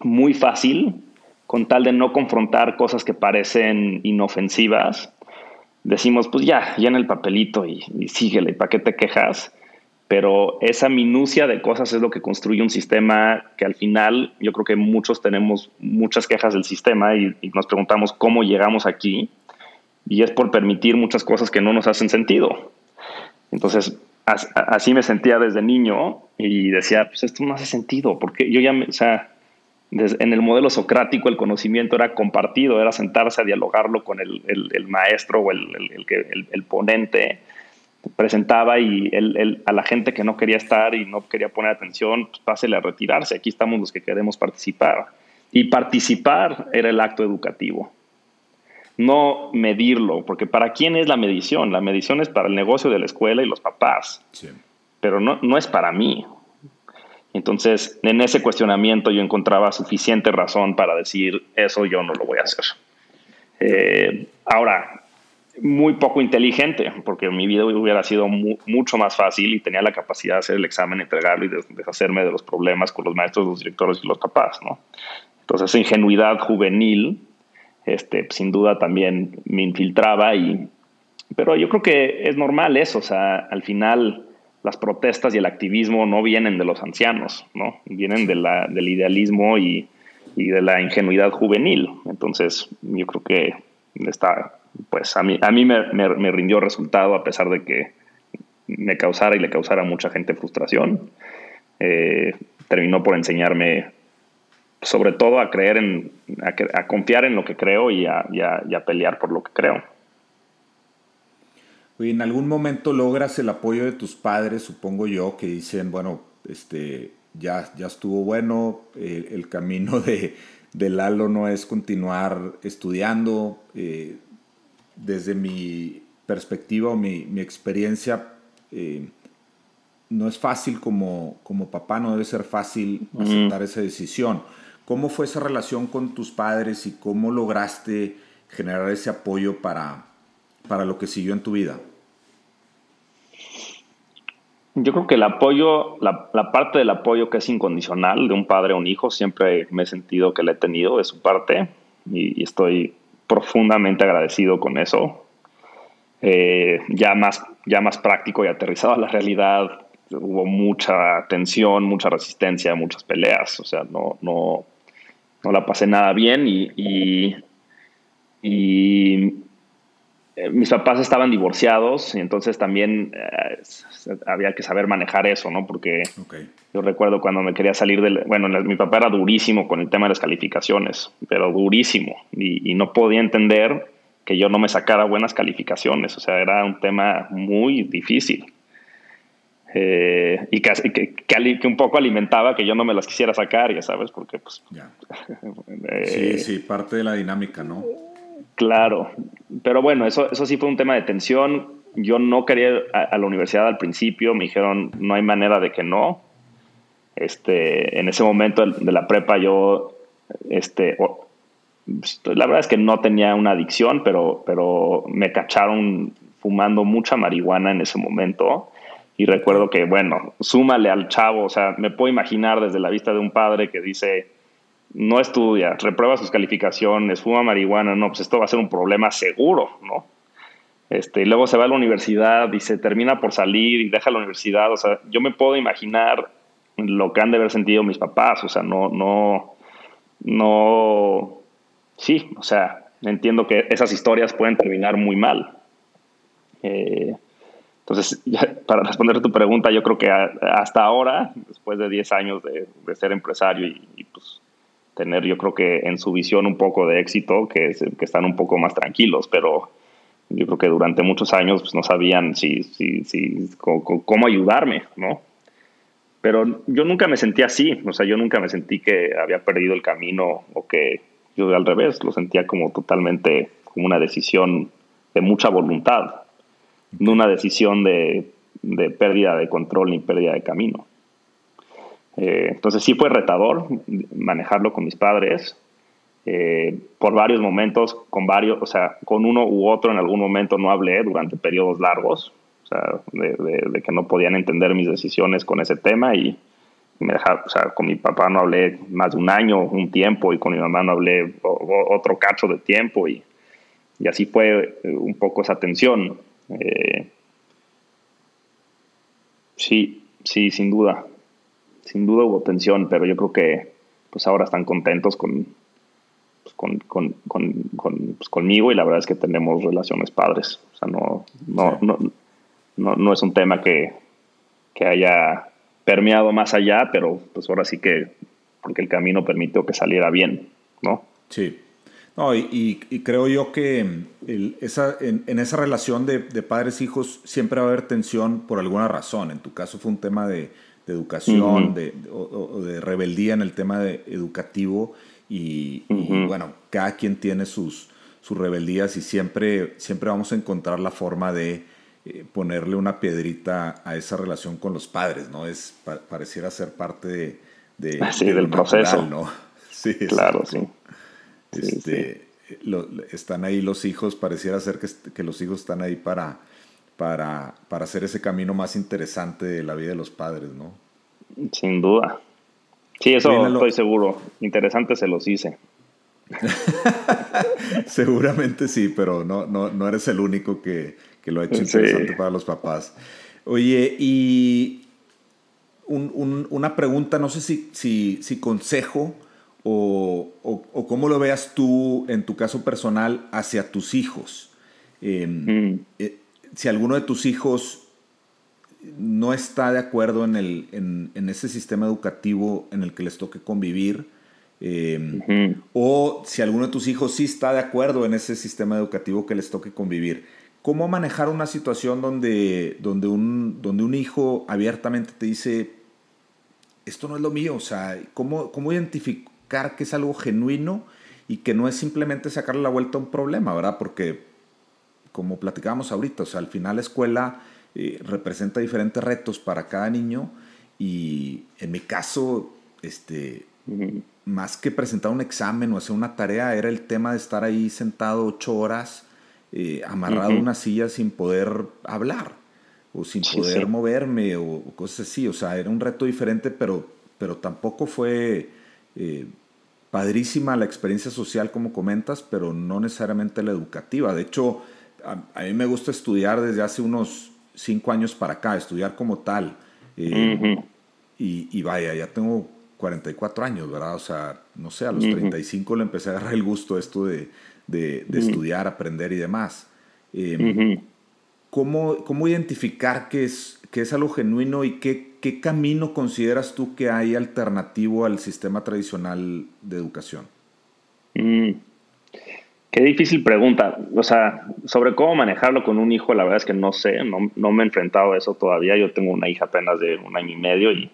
muy fácil, con tal de no confrontar cosas que parecen inofensivas, decimos, pues ya, ya en el papelito y, y síguele, ¿para qué te quejas? Pero esa minucia de cosas es lo que construye un sistema que al final yo creo que muchos tenemos muchas quejas del sistema y, nos preguntamos cómo llegamos aquí y es por permitir muchas cosas que no nos hacen sentido. Entonces, así me sentía desde niño y decía, pues esto no hace sentido, porque yo ya, o sea, en el modelo socrático el conocimiento era compartido, era sentarse a dialogarlo con el, maestro o el, el, el ponente presentaba y a la gente que no quería estar y no quería poner atención, pues pásele a retirarse. Aquí estamos los que queremos participar. Y participar era el acto educativo. no medirlo, porque ¿para quién es la medición? La medición es para el negocio de la escuela y los papás, pero no, no es para mí. Entonces, en ese cuestionamiento yo encontraba suficiente razón para decir, eso yo no lo voy a hacer. Eh, ahora, muy poco inteligente, porque mi vida hubiera sido mucho más fácil y tenía la capacidad de hacer el examen, entregarlo y deshacerme de los problemas con los maestros, los directores y los papás, ¿no? Entonces, esa ingenuidad juvenil, este, sin duda también me infiltraba y, pero yo creo que es normal eso, o sea, al final las protestas y el activismo no vienen de los ancianos, ¿no? Vienen de la, del idealismo y, y de la ingenuidad juvenil. Entonces, yo creo que está, pues a mí, a mí me, me, rindió resultado a pesar de que me causara y le causara mucha gente frustración. Eh, terminó por enseñarme sobre todo a creer en, a, confiar en lo que creo y a, y a, pelear por lo que creo. Oye, en algún momento logras el apoyo de tus padres, supongo yo, que dicen, bueno, este, ya, ya estuvo bueno, el camino de, de Lalo no es continuar estudiando. Eh, desde mi perspectiva o mi, experiencia, eh, no es fácil como, como papá, no debe ser fácil aceptar esa decisión. ¿Cómo fue esa relación con tus padres y cómo lograste generar ese apoyo para, para lo que siguió en tu vida? Yo creo que el apoyo, la, parte del apoyo que es incondicional de un padre a un hijo, siempre me he sentido que le he tenido de su parte y, estoy profundamente agradecido con eso. Eh, ya, más, ya más práctico y aterrizado a la realidad, hubo mucha tensión, mucha resistencia, muchas peleas, o sea, no, no, no la pasé nada bien y, y mis papás estaban divorciados y entonces también eh, había que saber manejar eso, ¿no? Porque yo recuerdo cuando me quería salir del... Bueno, mi papá era durísimo con el tema de las calificaciones, pero durísimo. Y, no podía entender que yo no me sacara buenas calificaciones. O sea, era un tema muy difícil. Eh, y que, que, un poco alimentaba que yo no me las quisiera sacar, ya sabes, porque pues... sí, sí, parte de la dinámica, ¿no? Claro, pero bueno, eso, eso sí fue un tema de tensión. Yo no quería ir a, la universidad al principio, me dijeron no hay manera de que no. Este, en ese momento de la prepa yo, este, la verdad es que no tenía una adicción, pero, pero me cacharon fumando mucha marihuana en ese momento. Y recuerdo que, bueno, súmale al chavo, o sea, me puedo imaginar desde la vista de un padre que dice, no estudia, reprueba sus calificaciones, fuma marihuana, no, pues esto va a ser un problema seguro, ¿no? Este, y luego se va a la universidad y se termina por salir y deja la universidad, o sea, yo me puedo imaginar lo que han de haber sentido mis papás, o sea, no, no, no, sí, o sea, entiendo que esas historias pueden terminar muy mal. Eh, entonces, para responder a tu pregunta, yo creo que hasta ahora, después de 10 años de, ser empresario y, pues tener yo creo que en su visión un poco de éxito, que, que están un poco más tranquilos, pero yo creo que durante muchos años pues, no sabían si, si, si cómo, ayudarme, ¿no? Pero yo nunca me sentí así, o sea, yo nunca me sentí que había perdido el camino o que yo al revés, lo sentía como totalmente como una decisión de mucha voluntad, no una decisión de, de pérdida de control ni pérdida de camino. Eh, entonces sí fue retador manejarlo con mis padres. Eh, por varios momentos, con varios, o sea, con uno u otro en algún momento no hablé durante periodos largos, o sea, de, que no podían entender mis decisiones con ese tema y me dejaba, o sea, con mi papá no hablé más de un año, un tiempo, y con mi mamá no hablé otro cacho de tiempo y, y así fue eh, un poco esa tensión. sí, sí, sin duda sin duda hubo tensión, pero yo creo que pues ahora están contentos con, pues, con, pues, conmigo y la verdad es que tenemos relaciones padres. O sea, no, no, no, es un tema que, haya permeado más allá, pero pues ahora sí que porque el camino permitió que saliera bien, ¿no? Sí. No, y, creo yo que esa, en, esa relación de, de padres-hijos siempre va a haber tensión por alguna razón. En tu caso fue un tema de, de educación, de, o, de rebeldía en el tema de educativo y, bueno, cada quien tiene sus, sus rebeldías y siempre, siempre vamos a encontrar la forma de eh, ponerle una piedrita a esa relación con los padres, ¿no? Es, pareciera ser parte de, ah, del proceso. ¿no? Sí, claro, sí. Este, están ahí los hijos, pareciera ser que, que, los hijos están ahí para, para, para hacer ese camino más interesante de la vida de los padres, ¿no? Sin duda. Sí, eso estoy seguro. Interesante se los hice. Seguramente sí, pero no, no, no eres el único que, que lo ha hecho interesante para los papás. Oye, y una pregunta, no sé si, si, si consejo o, o, cómo lo veas tú en tu caso personal hacia tus hijos. Em, mm. eh, si alguno de tus hijos no está de acuerdo en, el, en, en, ese sistema educativo en el que les toque convivir, em, o si alguno de tus hijos sí está de acuerdo en ese sistema educativo que les toque convivir. ¿Cómo manejar una situación donde, donde, un, donde un hijo abiertamente te dice, esto no es lo mío? O sea, ¿cómo, cómo identificar que es algo genuino y que no es simplemente sacarle la vuelta a un problema, ¿verdad? Porque, como platicábamos ahorita, o sea, al final la escuela eh, representa diferentes retos para cada niño y en mi caso, este, más que presentar un examen o hacer una tarea, era el tema de estar ahí sentado ocho horas eh, amarrado a una silla sin poder hablar o sin poder moverme o, cosas así. O sea, era un reto diferente, pero, pero tampoco fue eh, padrísima la experiencia social como comentas, pero no necesariamente la educativa. De hecho, a, mí me gusta estudiar desde hace unos cinco años para acá, estudiar como tal. Eh, y, y, vaya, ya tengo 44 años, ¿verdad? O sea, no sé, a los 35 le empecé a agarrar el gusto a esto de, de, estudiar, aprender y demás. Em, ¿cómo, identificar qué es, qué es algo genuino y qué, qué camino consideras tú que hay alternativo al sistema tradicional de educación? Qué difícil pregunta. O sea, sobre cómo manejarlo con un hijo, la verdad es que no sé, no, no me he enfrentado a eso todavía. Yo tengo una hija apenas de un año y medio y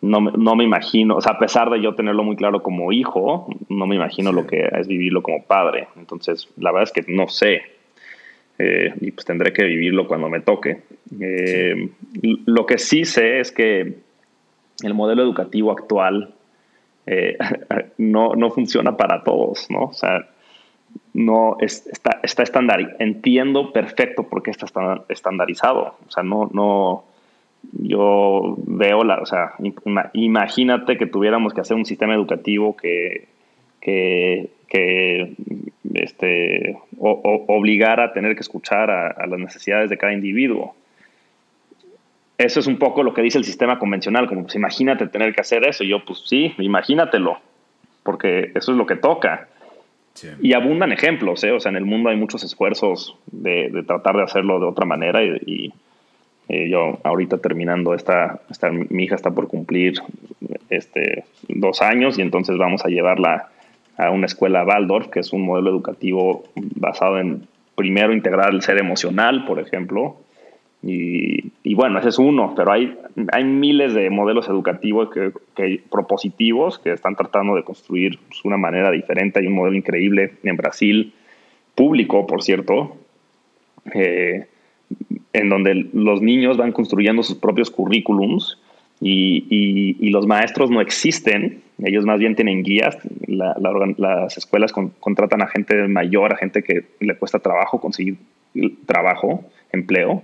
no, no, me imagino, o sea, a pesar de yo tenerlo muy claro como hijo, no me imagino lo que es vivirlo como padre. Entonces, la verdad es que no sé. Eh, y pues tendré que vivirlo cuando me toque. Eh, lo que sí sé es que el modelo educativo actual eh, no, no, funciona para todos, ¿no? O sea, no está, está estándar. Entiendo perfecto por qué está estandarizado. O sea, no, no, yo veo la, o sea, imagínate que tuviéramos que hacer un sistema educativo que, que, este, obligara a tener que escuchar a, las necesidades de cada individuo. Eso es un poco lo que dice el sistema convencional, como pues imagínate tener que hacer eso. Y yo, pues sí, imagínatelo, porque eso es lo que toca. Y abundan ejemplos, ¿eh? o sea, en el mundo hay muchos esfuerzos de, tratar de hacerlo de otra manera y eh, yo ahorita terminando esta, esta, mi hija está por cumplir este, dos años y entonces vamos a llevarla a una escuela Waldorf, que es un modelo educativo basado en primero integrar el ser emocional, por ejemplo. Y, y bueno, ese es uno, pero hay, hay miles de modelos educativos que, propositivos que están tratando de construir pues, una manera diferente. Hay un modelo increíble en Brasil, público, por cierto, eh, en donde los niños van construyendo sus propios currículums y, los maestros no existen, ellos más bien tienen guías, las escuelas contratan a gente mayor, a gente que le cuesta trabajo conseguir trabajo, empleo,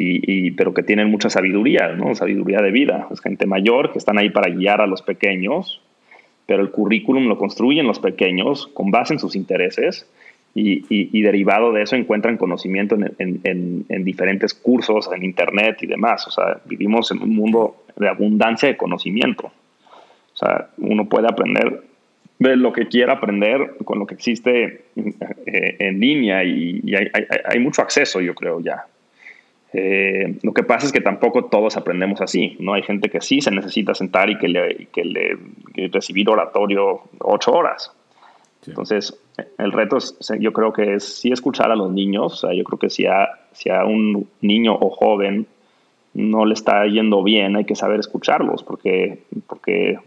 y, pero que tienen mucha sabiduría, ¿no? sabiduría de vida, es gente mayor que están ahí para guiar a los pequeños, pero el currículum lo construyen los pequeños con base en sus intereses y, derivado de eso encuentran conocimiento en, diferentes cursos, en Internet y demás. O sea, vivimos en un mundo de abundancia de conocimiento. O sea, uno puede aprender de lo que quiera aprender con lo que existe eh, en línea y, hay, mucho acceso, yo creo, ya. Eh, lo que pasa es que tampoco todos aprendemos así, ¿no? Hay gente que sí se necesita sentar y que le, que le recibir oratorio ocho horas. Entonces, el reto es, yo creo que es sí escuchar a los niños. yo creo que si a, si a un niño o joven no le está yendo bien, hay que saber escucharlos, porque, porque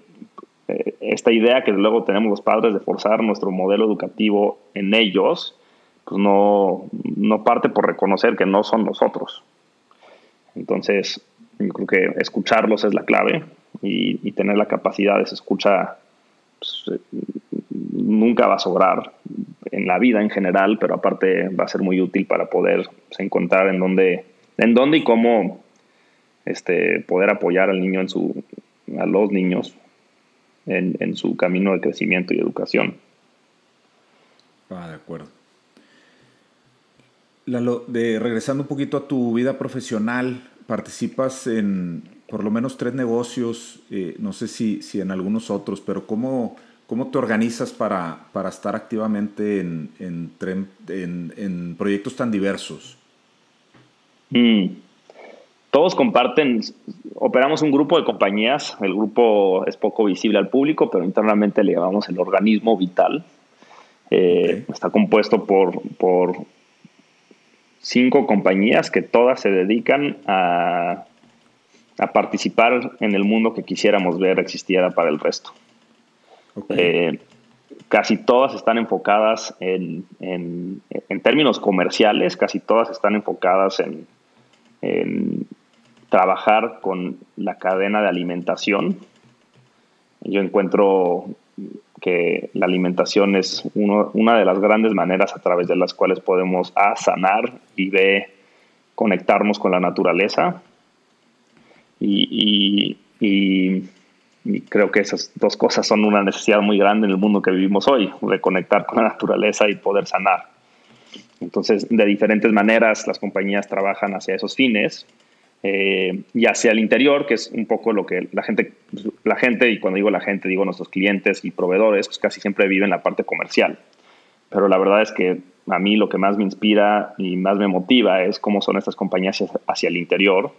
eh, esta idea que luego tenemos los padres de forzar nuestro modelo educativo en ellos, pues no, no parte por reconocer que no son nosotros. Entonces, yo creo que escucharlos es la clave y, tener la capacidad de esa escucha pues, nunca va a sobrar en la vida en general, pero aparte va a ser muy útil para poder encontrar en dónde, en dónde y cómo este, poder apoyar al niño en su, a los niños en, en su camino de crecimiento y educación. Ah, de acuerdo. Lalo, de, regresando un poquito a tu vida profesional, participas en por lo menos tres negocios, eh, no sé si, si en algunos otros, pero ¿cómo, cómo te organizas para, para estar activamente en, en, en, proyectos tan diversos? Mm. Todos comparten, operamos un grupo de compañías, el grupo es poco visible al público, pero internamente le llamamos el organismo vital. Eh, está compuesto por, por cinco compañías que todas se dedican a, a, participar en el mundo que quisiéramos ver existiera para el resto. Eh, casi todas están enfocadas en, en, términos comerciales, casi todas están enfocadas en, en, trabajar con la cadena de alimentación. Yo encuentro que la alimentación es una de las grandes maneras a través de las cuales podemos A, sanar y B, conectarnos con la naturaleza. Y, creo que esas dos cosas son una necesidad muy grande en el mundo que vivimos hoy, reconectar con la naturaleza y poder sanar. Entonces, de diferentes maneras, las compañías trabajan hacia esos fines eh, y hacia el interior, que es un poco lo que la gente, la gente, y cuando digo la gente, digo nuestros clientes y proveedores, pues casi siempre viven la parte comercial. Pero la verdad es que a mí lo que más me inspira y más me motiva es cómo son estas compañías hacia el interior.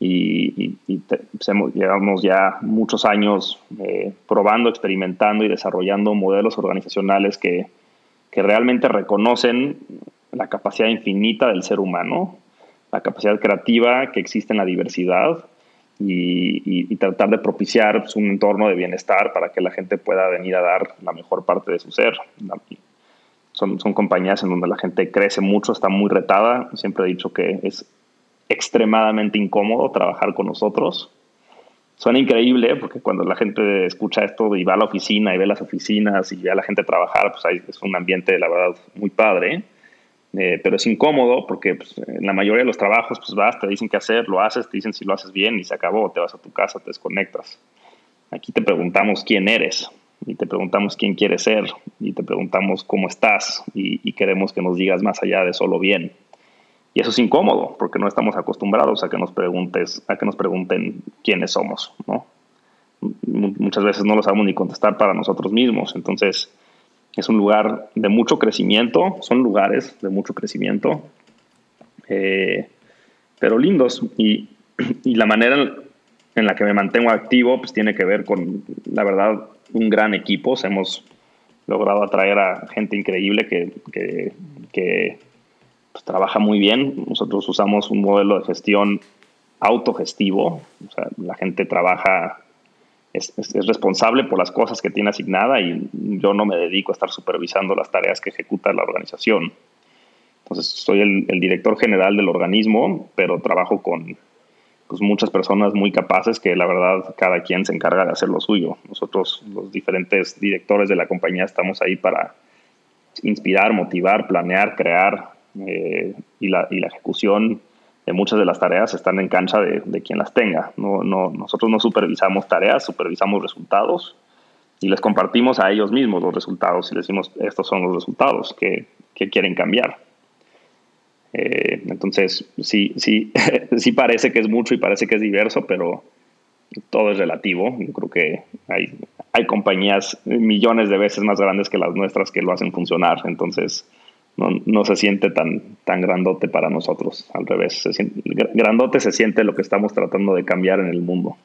Y, pues, llevamos ya muchos años eh, probando, experimentando y desarrollando modelos organizacionales que, que realmente reconocen la capacidad infinita del ser humano la capacidad creativa que existe en la diversidad y, tratar de propiciar pues, un entorno de bienestar para que la gente pueda venir a dar la mejor parte de su ser. Son, son compañías en donde la gente crece mucho, está muy retada. Siempre he dicho que es extremadamente incómodo trabajar con nosotros. Suena increíble porque cuando la gente escucha esto y va a la oficina y ve las oficinas y ve a la gente trabajar, pues ahí es un ambiente, la verdad, muy padre. Eh, pero es incómodo porque pues, en la mayoría de los trabajos pues vas, te dicen qué hacer, lo haces, te dicen si lo haces bien y se acabó, te vas a tu casa, te desconectas. Aquí te preguntamos quién eres y te preguntamos quién quieres ser y te preguntamos cómo estás y, queremos que nos digas más allá de solo bien. Y eso es incómodo porque no estamos acostumbrados a que nos preguntes, a que nos pregunten quiénes somos. Muchas veces no lo sabemos ni contestar para nosotros mismos, entonces es un lugar de mucho crecimiento, son lugares de mucho crecimiento, eh, pero lindos. Y, la manera en la que me mantengo activo, pues tiene que ver con, la verdad, un gran equipo. Hemos logrado atraer a gente increíble que, pues, trabaja muy bien. Nosotros usamos un modelo de gestión autogestivo. O sea, la gente trabaja es, responsable por las cosas que tiene asignada y yo no me dedico a estar supervisando las tareas que ejecuta la organización. Entonces, soy el, director general del organismo, pero trabajo con pues, muchas personas muy capaces que la verdad cada quien se encarga de hacer lo suyo. Nosotros, los diferentes directores de la compañía, estamos ahí para inspirar, motivar, planear, crear eh, y, la, y la ejecución muchas de las tareas están en cancha de, quien las tenga. No, no, nosotros no supervisamos tareas, supervisamos resultados y les compartimos a ellos mismos los resultados y les decimos, estos son los resultados que, que quieren cambiar. Eh, entonces, sí, sí, sí parece que es mucho y parece que es diverso, pero todo es relativo. Yo creo que hay, hay compañías millones de veces más grandes que las nuestras que lo hacen funcionar. Entonces, no, se siente tan, tan grandote para nosotros, al revés. Se grandote se siente lo que estamos tratando de cambiar en el mundo.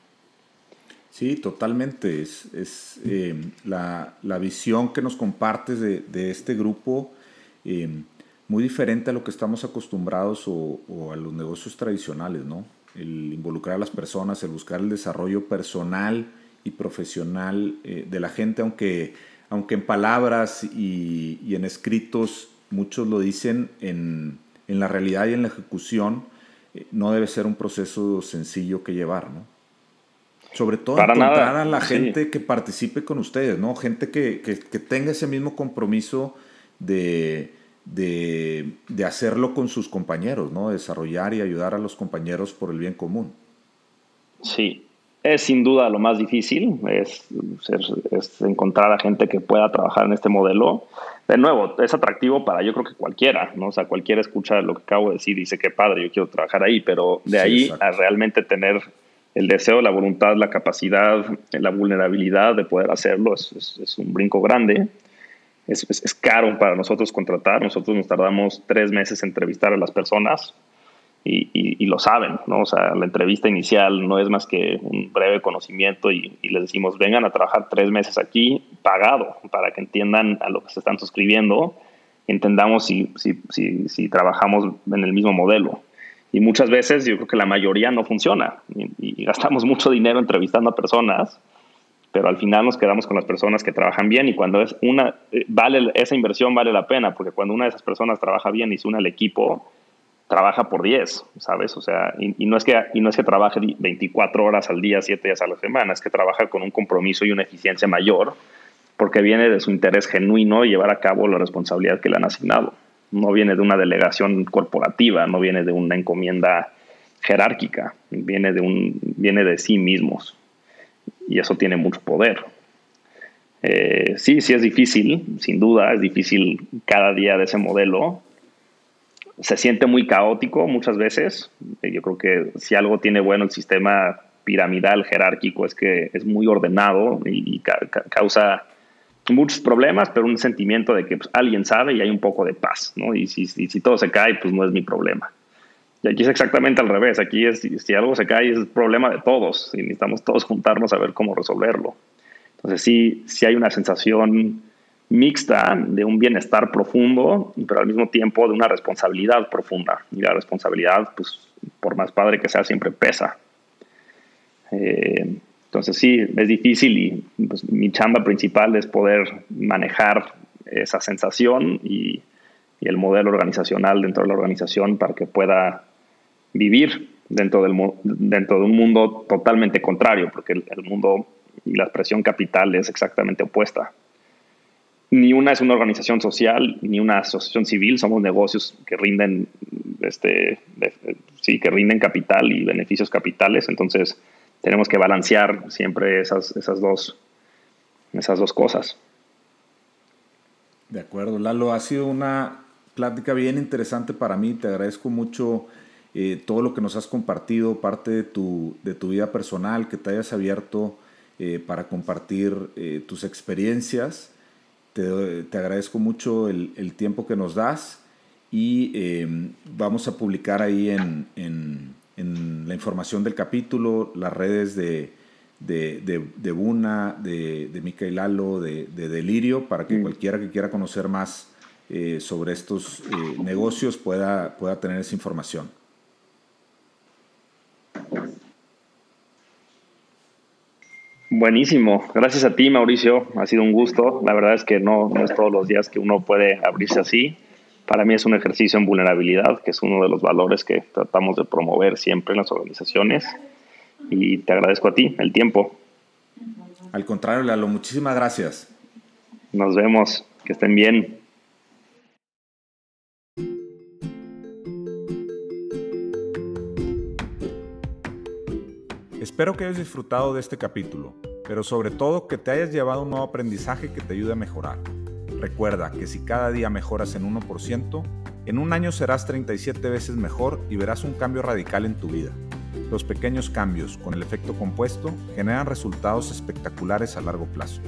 Sí, totalmente. Es, eh, la, visión que nos compartes de, este grupo, eh, muy diferente a lo que estamos acostumbrados o, a los negocios tradicionales, ¿no? El involucrar a las personas, el buscar el desarrollo personal y profesional eh, de la gente, aunque, aunque en palabras y, en escritos muchos lo dicen, en, la realidad y en la ejecución eh, no debe ser un proceso sencillo que llevar, ¿no? Sobre todo Para encontrar a la gente que participe con ustedes, ¿no? Gente que, que, tenga ese mismo compromiso de, de, de, hacerlo con sus compañeros, ¿no? Desarrollar y ayudar a los compañeros por el bien común. Sí, es sin duda lo más difícil, es, es, encontrar a gente que pueda trabajar en este modelo. De nuevo, es atractivo para yo creo que cualquiera, ¿no? O sea, cualquiera escucha lo que acabo de decir y dice que padre, yo quiero trabajar ahí, pero de ahí a realmente tener el deseo, la voluntad, la capacidad, la vulnerabilidad de poder hacerlo es, es un brinco grande. Es, es, caro para nosotros contratar. Nosotros nos tardamos tres meses en entrevistar a las personas y, lo saben, ¿no? O sea, la entrevista inicial no es más que un breve conocimiento y, les decimos, vengan a trabajar tres meses aquí pagado para que entiendan a lo que se están suscribiendo, entendamos si, si, si, si trabajamos en el mismo modelo. Y muchas veces yo creo que la mayoría no funciona y, gastamos mucho dinero entrevistando a personas, pero al final nos quedamos con las personas que trabajan bien y cuando es una, eh, vale, esa inversión vale la pena, porque cuando una de esas personas trabaja bien y se une al equipo, trabaja por 10, ¿sabes? O sea, y, no es que, y no es que trabaje 24 horas al día, 7 días a la semana, es que trabaja con un compromiso y una eficiencia mayor porque viene de su interés genuino llevar a cabo la responsabilidad que le han asignado. No viene de una delegación corporativa, no viene de una encomienda jerárquica, viene de, un, viene de sí mismos. Y eso tiene mucho poder. Eh, sí, sí es difícil, sin duda, es difícil cada día de ese modelo, se siente muy caótico muchas veces. Yo creo que si algo tiene bueno el sistema piramidal jerárquico es que es muy ordenado y, causa muchos problemas, pero un sentimiento de que pues, alguien sabe y hay un poco de paz, ¿no? Y si, si, todo se cae, pues no es mi problema. Y aquí es exactamente al revés. Aquí es, si algo se cae, es problema de todos y necesitamos todos juntarnos a ver cómo resolverlo. Entonces sí, sí hay una sensación mixta de un bienestar profundo, pero al mismo tiempo de una responsabilidad profunda. Y la responsabilidad, pues, por más padre que sea, siempre pesa. Eh, entonces sí, es difícil y pues, mi chamba principal es poder manejar esa sensación y, el modelo organizacional dentro de la organización para que pueda vivir dentro, del, dentro de un mundo totalmente contrario, porque el mundo y la expresión capital es exactamente opuesta ni una es una organización social, ni una asociación civil, somos negocios que rinden, este, sí, que rinden capital y beneficios capitales, entonces tenemos que balancear siempre esas, esas, dos, esas dos cosas. De acuerdo, Lalo, ha sido una plática bien interesante para mí, te agradezco mucho eh, todo lo que nos has compartido, parte de tu, de tu vida personal, que te hayas abierto eh, para compartir eh, tus experiencias. Te, agradezco mucho el, tiempo que nos das y em, vamos a publicar ahí en, la información del capítulo las redes de, de, Buna, de, de Micael Lalo, de, Delirio, para que mm. cualquiera que quiera conocer más eh, sobre estos eh, negocios pueda, pueda tener esa información. Buenísimo. Gracias a ti, Mauricio. Ha sido un gusto. La verdad es que no, es todos los días que uno puede abrirse así. Para mí es un ejercicio en vulnerabilidad, que es uno de los valores que tratamos de promover siempre en las organizaciones. Y te agradezco a ti el tiempo. Al contrario, Lalo, muchísimas gracias. Nos vemos. Que estén bien. Espero que hayas disfrutado de este capítulo, pero sobre todo que te hayas llevado un nuevo aprendizaje que te ayude a mejorar. Recuerda que si cada día mejoras en 1%, en un año serás 37 veces mejor y verás un cambio radical en tu vida. Los pequeños cambios con el efecto compuesto generan resultados espectaculares a largo plazo.